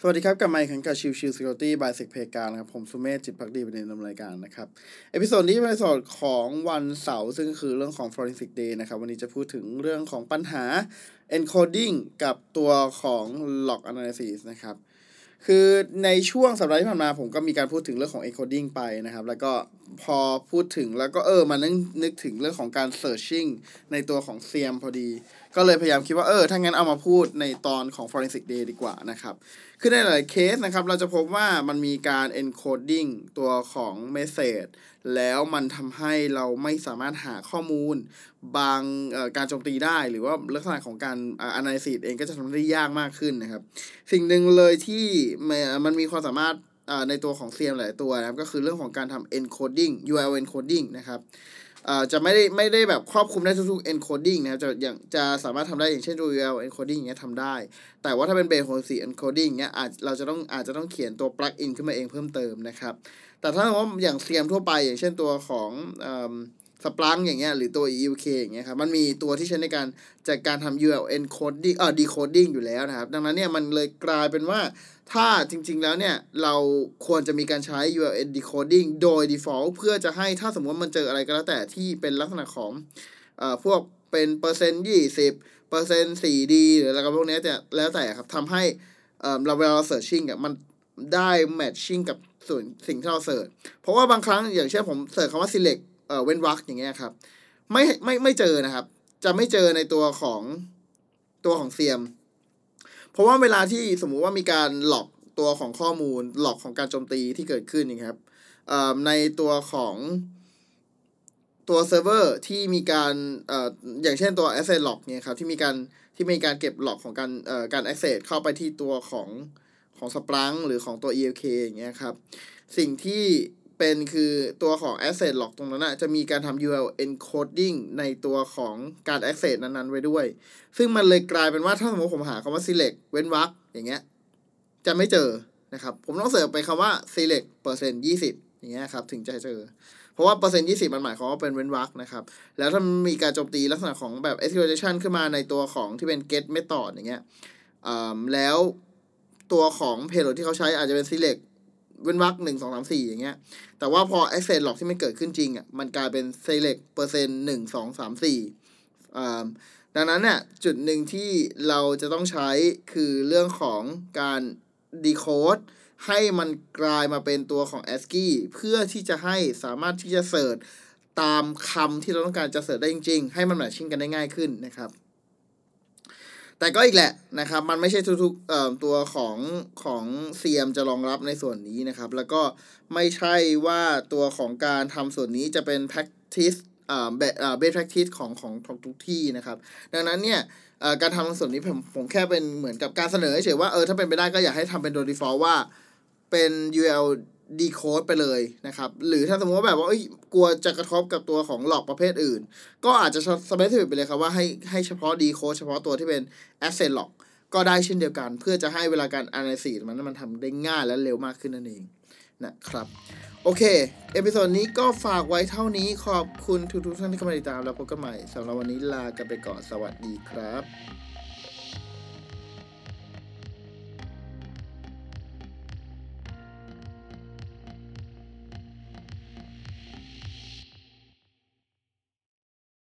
สวัสดีครับกลับมาอีกครั้งกับชิวชิว Security by Secplayground นะครับ ผมสุเมธจิตพักดีเป็นผู้ดำเนินรายการนะครับ episode นี้เป็น episode ของวันเสาร์ซึ่งคือเรื่องของ Forensic Day นะครับ วันนี้จะพูดถึงเรื่องของปัญหา encoding กับตัวของ log analysis นะครับ คือในช่วงสัปดาห์ที่ผ่านมาผมก็มีการพูดถึงเรื่องของ encoding ไปนะครับ แล้วก็พอพูดถึงแล้วก็เออมานึกนึกถึงเรื่องของการ searching ในตัวของ CM พอดี ก็เลยพยายามคิดว่าเออถ้างั้นเอามาพูดในตอนของ forensic day ดีกว่านะครับ คือในหลายเคสนะครับ เราจะพบว่ามันมีการ encoding ตัวของ message แล้วมันทำให้เราไม่สามารถหาข้อมูล บางการโจมตีได้ หรือว่าลักษณะของการ analysis เองก็จะทำได้ยากมากขึ้นนะครับ สิ่งหนึ่งเลยที่มันมีความสามารถ ในตัวของ CM หลายตัวนะครับ ก็คือเรื่องของการทำ encoding URL encoding นะครับจะไม่ได้ไม่ได้แบบครอบคลุมได้ทุกๆ encoding นะครับจะอย่างจะสามารถทำได้อย่างเช่น URL encoding อย่างเงี้ยทำได้ แต่ว่าถ้าเป็น base ของ encoding เงี้ยอาจเราจะต้องอาจจะต้องเขียนตัว plugin ขึ้นมาเองเพิ่มเติมนะครับ แต่ถ้าว่าอย่าง CM ทั่วไป อย่างเช่นตัวของ สปลังอย่างเงี้ยหรือตัว EUK อย่างเงี้ยครับมันมีตัวที่ใช้ในการจัดการทำ URL encoding เอ่อ decoding อยู่แล้วนะครับ ดังนั้นเนี่ยมันเลยกลายเป็นว่าถ้าจริง ๆ แล้วเนี่ย เราควรจะมีการใช้ URL decoding โดย default เพื่อจะให้ถ้าสมมติมันเจออะไรก็แล้วแต่ที่เป็นลักษณะของเอ่อพวกเป็นเปอร์เซ็นต์ยี่สิบเปอร์เซ็นต์สี่ดีหรืออะไรก็พวกนี้จะแล้วแต่ครับทำให้เอ่อเราเวลาเรา searching อะมันได้ matching กับส่วนสิ่งที่เราเสิร์ชเพราะว่าบางครั้งอย่างเช่นผมเสิร์ชคำว่า select เอ่อเว้นวรรคอย่างเงี้ยครับ ไม่ไม่ไม่เจอนะครับ จะไม่เจอในตัวของตัวของเซียม เพราะว่าเวลาที่สมมุติว่ามีการหลอกตัวของข้อมูลหลอกของการโจมตีที่เกิดขึ้นนี่ครับในตัวของตัวเซิร์ฟเวอร์ที่มีการเอ่ออย่างเช่นตัว access log เนี่ยครับที่มีการที่มีการเก็บ log ของการเอ่อการ access เข้าไปที่ตัวของของ Splunk หรือของตัว ELK อย่างเงี้ยครับ สิ่งที่ เป็นคือตัวของ access log ตรงนั้นนะจะมีการทำ URL encoding ในตัวของการ access นั้นๆ ไว้ด้วย ซึ่งมันเลยกลายเป็นว่าถ้าสมมติผมหาคำว่า select เว้นวรรคอย่างเงี้ย จะไม่เจอนะครับ ผมต้อง search ไปคำว่า select เปอร์เซ็นต์ยี่สิบอย่างเงี้ยครับ ถึงจะเจอ เพราะว่าเปอร์เซ็นต์ยี่สิบมันหมายความว่าเป็นเว้นวรรคนะครับ แล้วถ้ามีการโจมตีลักษณะของแบบ SQL injection ขึ้นมาในตัวของที่เป็น get method อย่างเงี้ยแล้วตัวของ payload ที่เขาใช้อาจจะเป็น select เว้นวรรคหนึ่งสองสามสี่อย่างเงี้ย แต่ว่าพอ access log ที่มันเกิดขึ้นจริงอะมันกลายเป็น select เปอร์เซ็นต์หนึ่งสองสามสี่ดังนั้นเนี่ยจุดหนึ่งที่เราจะต้องใช้คือเรื่องของการ decode ให้มันกลายมาเป็นตัวของ ASCII เพื่อที่จะให้สามารถที่จะเสิร์ชตามคำที่เราต้องการจะเสิร์ชได้จริง ๆ ให้มันแมทชิ่งกันได้ง่ายขึ้นนะครับ แต่ก็อีกแหละนะครับ มันไม่ใช่ทุกๆตัวของของ CM จะรองรับในส่วนนี้นะครับ แล้วก็ไม่ใช่ว่าตัวของการทำส่วนนี้จะเป็น practice อ่าเบเบส practice ของของทุกที่นะครับ ดังนั้นเนี่ยการทำส่วนนี้ผมผมแค่เป็นเหมือนกับการเสนอเฉยว่าเออถ้าเป็นไปได้ก็อยากให้ทำเป็นโดย default ว่าเป็น UL decode ไปเลยนะครับ หรือถ้าสมมติว่าแบบว่าเอ้ยกลัวจะกระทบกับตัวของหลอกประเภทอื่น ก็อาจจะ specific ไปเลยครับว่าให้ให้เฉพาะ decode เฉพาะตัวที่เป็น asset lock ก็ได้เช่นเดียวกัน เพื่อจะให้เวลาการ analysis มันมันทำได้ง่ายและเร็วมากขึ้นนั่นเองนะครับ โอเค episode นี้ก็ฝากไว้เท่านี้ขอบคุณทุกทุกท่านที่เข้ามาติดตามแล้วพบกันใหม่สำหรับวันนี้ลากันไปก่อนสวัสดีครับ